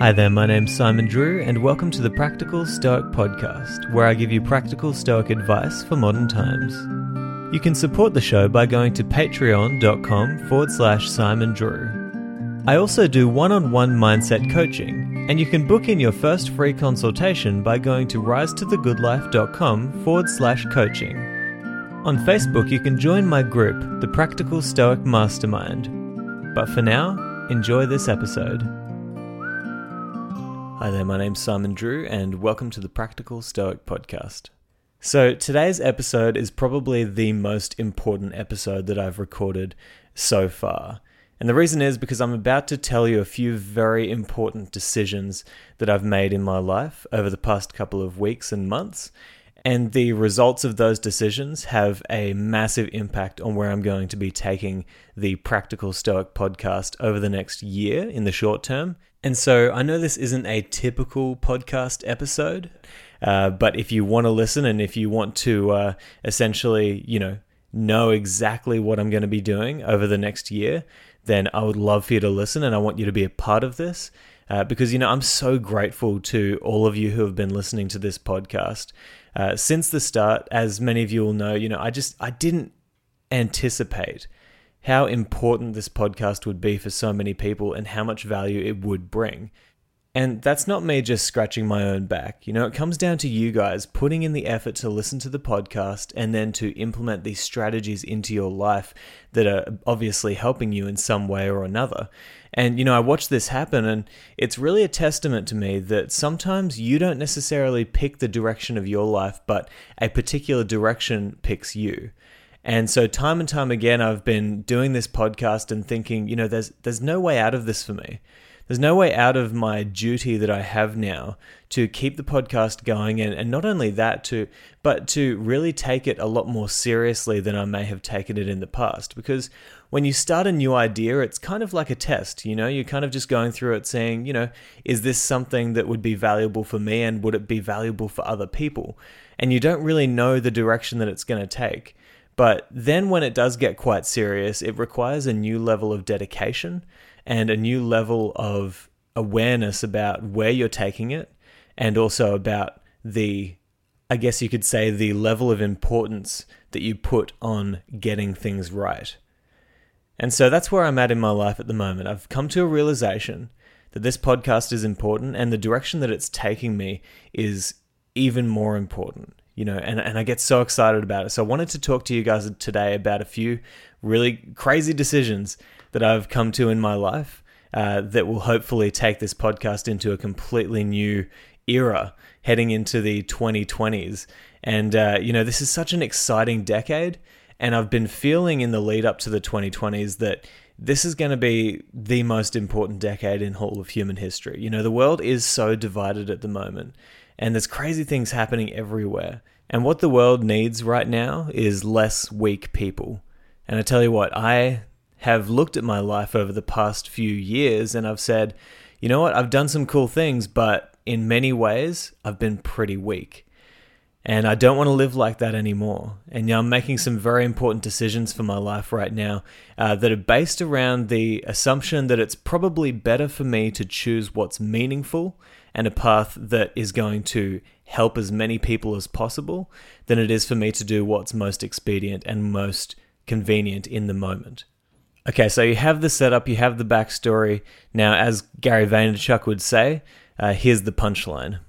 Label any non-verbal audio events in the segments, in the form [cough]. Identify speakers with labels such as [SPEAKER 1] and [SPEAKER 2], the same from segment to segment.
[SPEAKER 1] Hi there, my name's Simon Drew, and welcome to the Practical Stoic Podcast, where I give you practical Stoic advice for modern times. You can support the show by going to patreon.com forward slash Simon Drew. I also do one on one mindset coaching, and you can book in your first free consultation by going to risetothegoodlife.com forward slash coaching. On Facebook, you can join my group, the Practical Stoic Mastermind. But for now, enjoy this episode. Hi there, my name's Simon Drew, and welcome to the Practical Stoic Podcast. So, today's episode is probably the most important episode that I've recorded so far. And the reason is because I'm about to tell you a few very important decisions that I've made in my life over the past couple of weeks and months. And the results of those decisions have a massive impact on where I'm going to be taking the Practical Stoic podcast over the next year in the short term. And so I know this isn't a typical podcast episode, uh, but if you want to listen and if you want to uh, essentially, you know, know exactly what I'm going to be doing over the next year, then I would love for you to listen and I want you to be a part of this. Uh, because, you know, I'm so grateful to all of you who have been listening to this podcast. Uh, since the start, as many of you will know, you know, I just, I didn't anticipate how important this podcast would be for so many people and how much value it would bring. And that's not me just scratching my own back. You know, it comes down to you guys putting in the effort to listen to the podcast and then to implement these strategies into your life that are obviously helping you in some way or another. And, you know, I watched this happen, and it's really a testament to me that sometimes you don't necessarily pick the direction of your life, but a particular direction picks you. And so time and time again I've been doing this podcast and thinking, you know, there's there's no way out of this for me. There's no way out of my duty that I have now to keep the podcast going and, and not only that to but to really take it a lot more seriously than I may have taken it in the past. Because when you start a new idea, it's kind of like a test, you know, you're kind of just going through it saying, you know, is this something that would be valuable for me and would it be valuable for other people? And you don't really know the direction that it's going to take. But then when it does get quite serious, it requires a new level of dedication and a new level of awareness about where you're taking it and also about the, I guess you could say, the level of importance that you put on getting things right. And so that's where I'm at in my life at the moment. I've come to a realization that this podcast is important and the direction that it's taking me is even more important you know, and, and I get so excited about it. So I wanted to talk to you guys today about a few really crazy decisions that I've come to in my life uh, that will hopefully take this podcast into a completely new era heading into the 2020s. And, uh, you know, this is such an exciting decade. And I've been feeling in the lead up to the 2020s that this is going to be the most important decade in all of human history. You know, the world is so divided at the moment and there's crazy things happening everywhere. And what the world needs right now is less weak people. And I tell you what, I have looked at my life over the past few years and I've said, you know what, I've done some cool things, but in many ways, I've been pretty weak. And I don't want to live like that anymore. And I'm making some very important decisions for my life right now uh, that are based around the assumption that it's probably better for me to choose what's meaningful and a path that is going to help as many people as possible than it is for me to do what's most expedient and most convenient in the moment. Okay, so you have the setup, you have the backstory. Now, as Gary Vaynerchuk would say, uh, here's the punchline.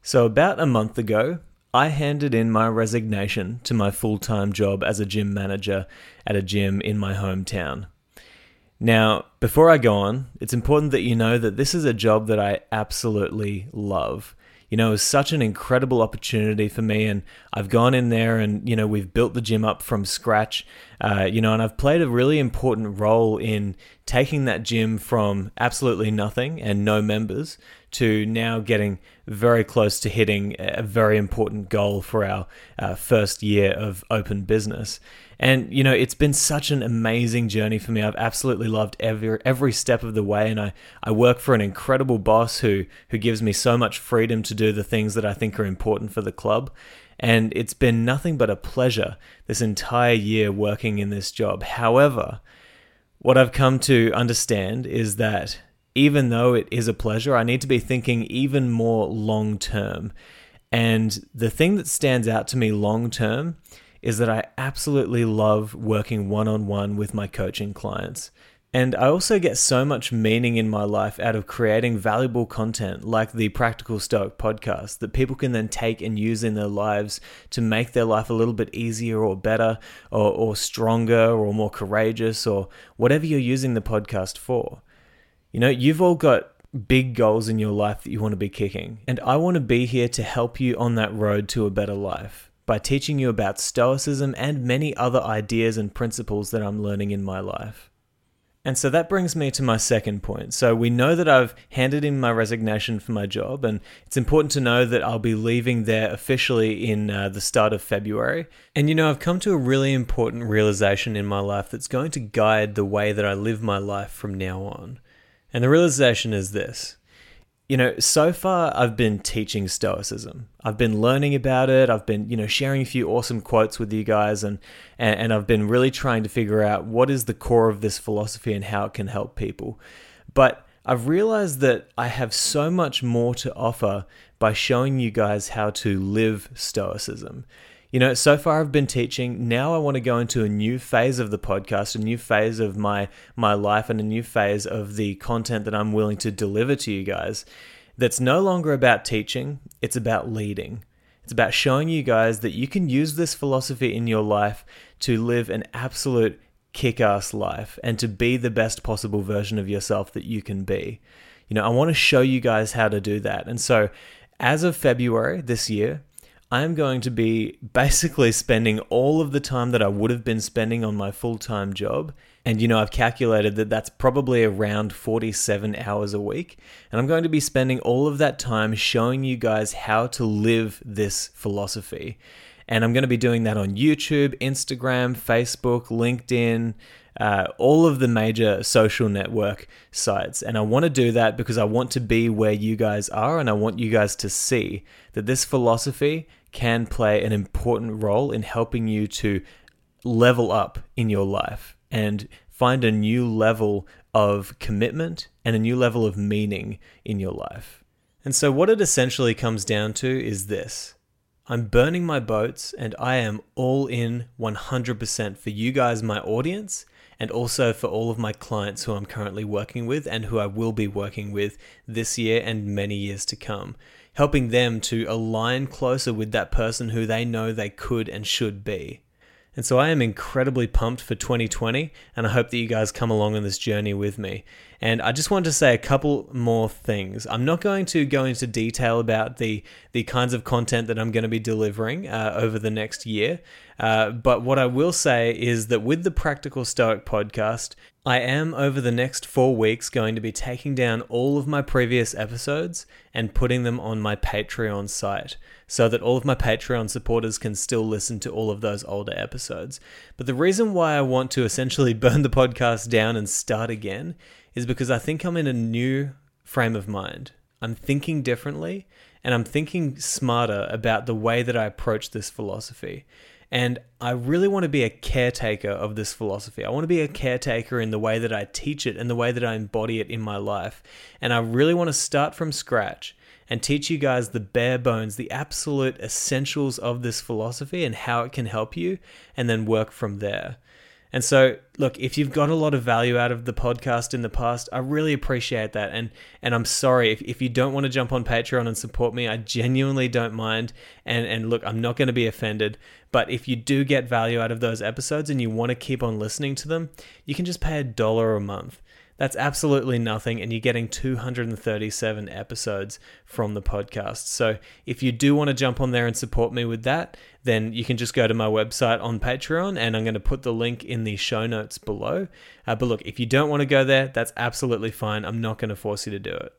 [SPEAKER 1] So, about a month ago, I handed in my resignation to my full time job as a gym manager at a gym in my hometown. Now, before I go on, it's important that you know that this is a job that I absolutely love. You know, it was such an incredible opportunity for me, and I've gone in there and, you know, we've built the gym up from scratch, uh, you know, and I've played a really important role in taking that gym from absolutely nothing and no members to now getting very close to hitting a very important goal for our uh, first year of open business. And you know, it's been such an amazing journey for me. I've absolutely loved every every step of the way, and I, I work for an incredible boss who who gives me so much freedom to do the things that I think are important for the club. And it's been nothing but a pleasure this entire year working in this job. However, what I've come to understand is that even though it is a pleasure, I need to be thinking even more long term. And the thing that stands out to me long term is that I absolutely love working one on one with my coaching clients. And I also get so much meaning in my life out of creating valuable content like the Practical Stoic podcast that people can then take and use in their lives to make their life a little bit easier or better or, or stronger or more courageous or whatever you're using the podcast for. You know, you've all got big goals in your life that you want to be kicking, and I want to be here to help you on that road to a better life by teaching you about Stoicism and many other ideas and principles that I'm learning in my life. And so that brings me to my second point. So we know that I've handed in my resignation for my job, and it's important to know that I'll be leaving there officially in uh, the start of February. And you know, I've come to a really important realization in my life that's going to guide the way that I live my life from now on. And the realization is this you know, so far I've been teaching Stoicism. I've been learning about it. I've been, you know, sharing a few awesome quotes with you guys, and, and, and I've been really trying to figure out what is the core of this philosophy and how it can help people. But I've realized that I have so much more to offer by showing you guys how to live Stoicism. You know, so far I've been teaching. Now I want to go into a new phase of the podcast, a new phase of my my life and a new phase of the content that I'm willing to deliver to you guys. That's no longer about teaching, it's about leading. It's about showing you guys that you can use this philosophy in your life to live an absolute kick ass life and to be the best possible version of yourself that you can be. You know, I want to show you guys how to do that. And so, as of February this year, I'm going to be basically spending all of the time that I would have been spending on my full time job. And, you know, I've calculated that that's probably around 47 hours a week. And I'm going to be spending all of that time showing you guys how to live this philosophy. And I'm going to be doing that on YouTube, Instagram, Facebook, LinkedIn, uh, all of the major social network sites. And I want to do that because I want to be where you guys are and I want you guys to see that this philosophy can play an important role in helping you to level up in your life and find a new level of commitment and a new level of meaning in your life. And so, what it essentially comes down to is this I'm burning my boats and I am all in 100% for you guys, my audience, and also for all of my clients who I'm currently working with and who I will be working with this year and many years to come helping them to align closer with that person who they know they could and should be. And so I am incredibly pumped for 2020, and I hope that you guys come along on this journey with me. And I just wanted to say a couple more things. I'm not going to go into detail about the the kinds of content that I'm going to be delivering uh, over the next year, uh, but what I will say is that with the Practical Stoic podcast, I am over the next four weeks going to be taking down all of my previous episodes and putting them on my Patreon site so that all of my Patreon supporters can still listen to all of those older episodes. But the reason why I want to essentially [laughs] burn the podcast down and start again is because I think I'm in a new frame of mind. I'm thinking differently and I'm thinking smarter about the way that I approach this philosophy. And I really want to be a caretaker of this philosophy. I want to be a caretaker in the way that I teach it and the way that I embody it in my life. And I really want to start from scratch and teach you guys the bare bones, the absolute essentials of this philosophy and how it can help you, and then work from there. And so, look, if you've got a lot of value out of the podcast in the past, I really appreciate that. And and I'm sorry if, if you don't want to jump on Patreon and support me, I genuinely don't mind. And and look, I'm not going to be offended. But if you do get value out of those episodes and you want to keep on listening to them, you can just pay a dollar a month. That's absolutely nothing, and you're getting 237 episodes from the podcast. So if you do want to jump on there and support me with that, then you can just go to my website on Patreon, and I'm going to put the link in the show notes below. Uh, but look, if you don't want to go there, that's absolutely fine. I'm not going to force you to do it.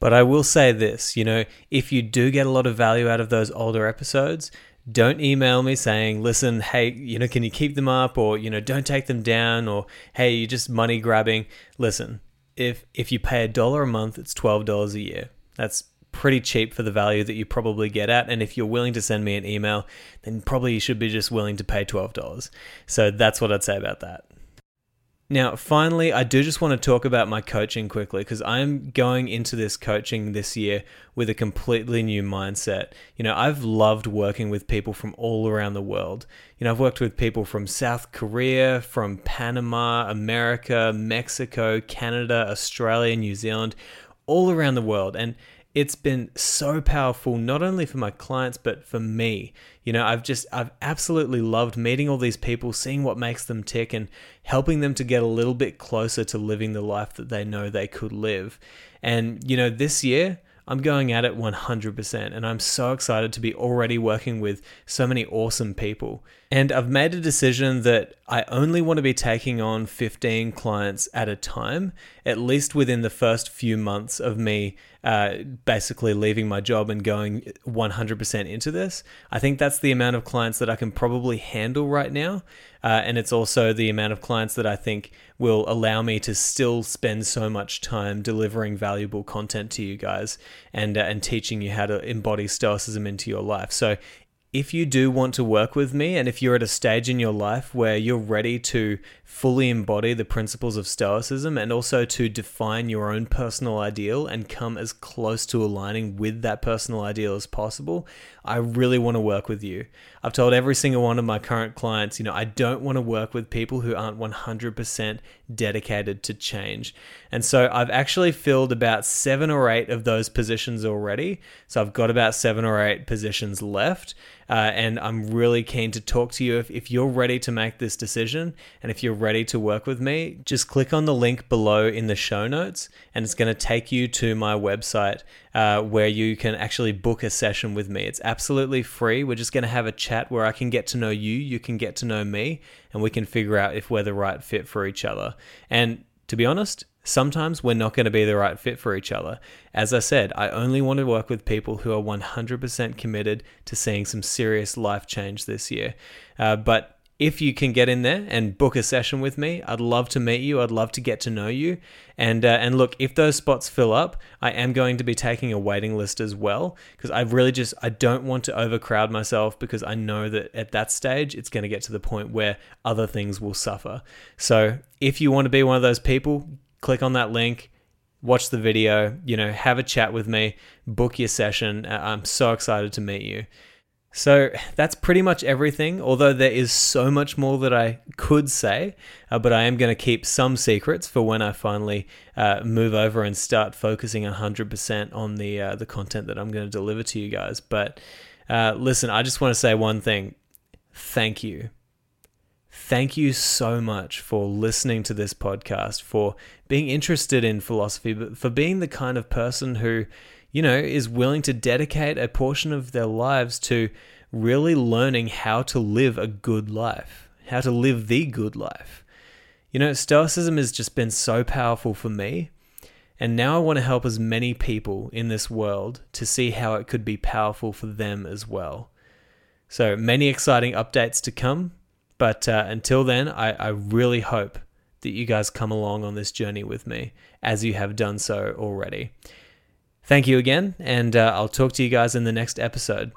[SPEAKER 1] But I will say this you know, if you do get a lot of value out of those older episodes, don't email me saying, listen, hey, you know, can you keep them up or, you know, don't take them down or, hey, you're just money grabbing. Listen, if if you pay a dollar a month, it's $12 a year. That's pretty cheap for the value that you probably get at. And if you're willing to send me an email, then probably you should be just willing to pay $12. So that's what I'd say about that. Now, finally, I do just want to talk about my coaching quickly because I'm going into this coaching this year with a completely new mindset. You know, I've loved working with people from all around the world. You know, I've worked with people from South Korea, from Panama, America, Mexico, Canada, Australia, New Zealand, all around the world. And it's been so powerful not only for my clients but for me you know i've just i've absolutely loved meeting all these people seeing what makes them tick and helping them to get a little bit closer to living the life that they know they could live and you know this year I'm going at it 100%, and I'm so excited to be already working with so many awesome people. And I've made a decision that I only want to be taking on 15 clients at a time, at least within the first few months of me uh, basically leaving my job and going 100% into this. I think that's the amount of clients that I can probably handle right now. Uh, and it's also the amount of clients that I think will allow me to still spend so much time delivering valuable content to you guys and uh, and teaching you how to embody stoicism into your life. So if you do want to work with me and if you're at a stage in your life where you're ready to fully embody the principles of Stoicism and also to define your own personal ideal and come as close to aligning with that personal ideal as possible, I really want to work with you. I've told every single one of my current clients, you know, I don't want to work with people who aren't 100% dedicated to change. And so I've actually filled about seven or eight of those positions already. So I've got about seven or eight positions left. Uh, and I'm really keen to talk to you if, if you're ready to make this decision and if you're ready to work with me, just click on the link below in the show notes and it's going to take you to my website uh, where you can actually book a session with me. It's absolutely free. We're just going to have a chat where I can get to know you, you can get to know me, and we can figure out if we're the right fit for each other. And to be honest, sometimes we're not going to be the right fit for each other. As I said, I only want to work with people who are 100% committed to seeing some serious life change this year. Uh, but if you can get in there and book a session with me, I'd love to meet you. I'd love to get to know you. And uh, and look, if those spots fill up, I am going to be taking a waiting list as well because I really just I don't want to overcrowd myself because I know that at that stage it's going to get to the point where other things will suffer. So if you want to be one of those people, click on that link watch the video, you know, have a chat with me, book your session. Uh, I'm so excited to meet you. So that's pretty much everything, although there is so much more that I could say, uh, but I am going to keep some secrets for when I finally uh, move over and start focusing 100% on the, uh, the content that I'm going to deliver to you guys. But uh, listen, I just want to say one thing thank you. Thank you so much for listening to this podcast, for being interested in philosophy, but for being the kind of person who you know, is willing to dedicate a portion of their lives to really learning how to live a good life, how to live the good life. You know, Stoicism has just been so powerful for me. And now I want to help as many people in this world to see how it could be powerful for them as well. So many exciting updates to come. But uh, until then, I, I really hope that you guys come along on this journey with me as you have done so already. Thank you again, and uh, I'll talk to you guys in the next episode.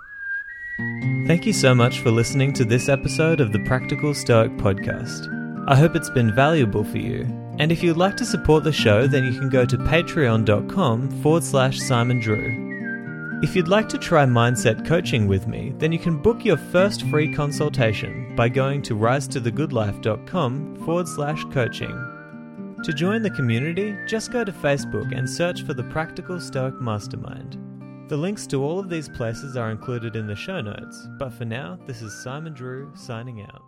[SPEAKER 1] Thank you so much for listening to this episode of the Practical Stoic Podcast. I hope it's been valuable for you. And if you'd like to support the show, then you can go to patreon.com forward slash Simon Drew. If you'd like to try mindset coaching with me, then you can book your first free consultation by going to risetothegoodlife.com forward slash coaching. To join the community, just go to Facebook and search for the Practical Stoic Mastermind. The links to all of these places are included in the show notes, but for now, this is Simon Drew signing out.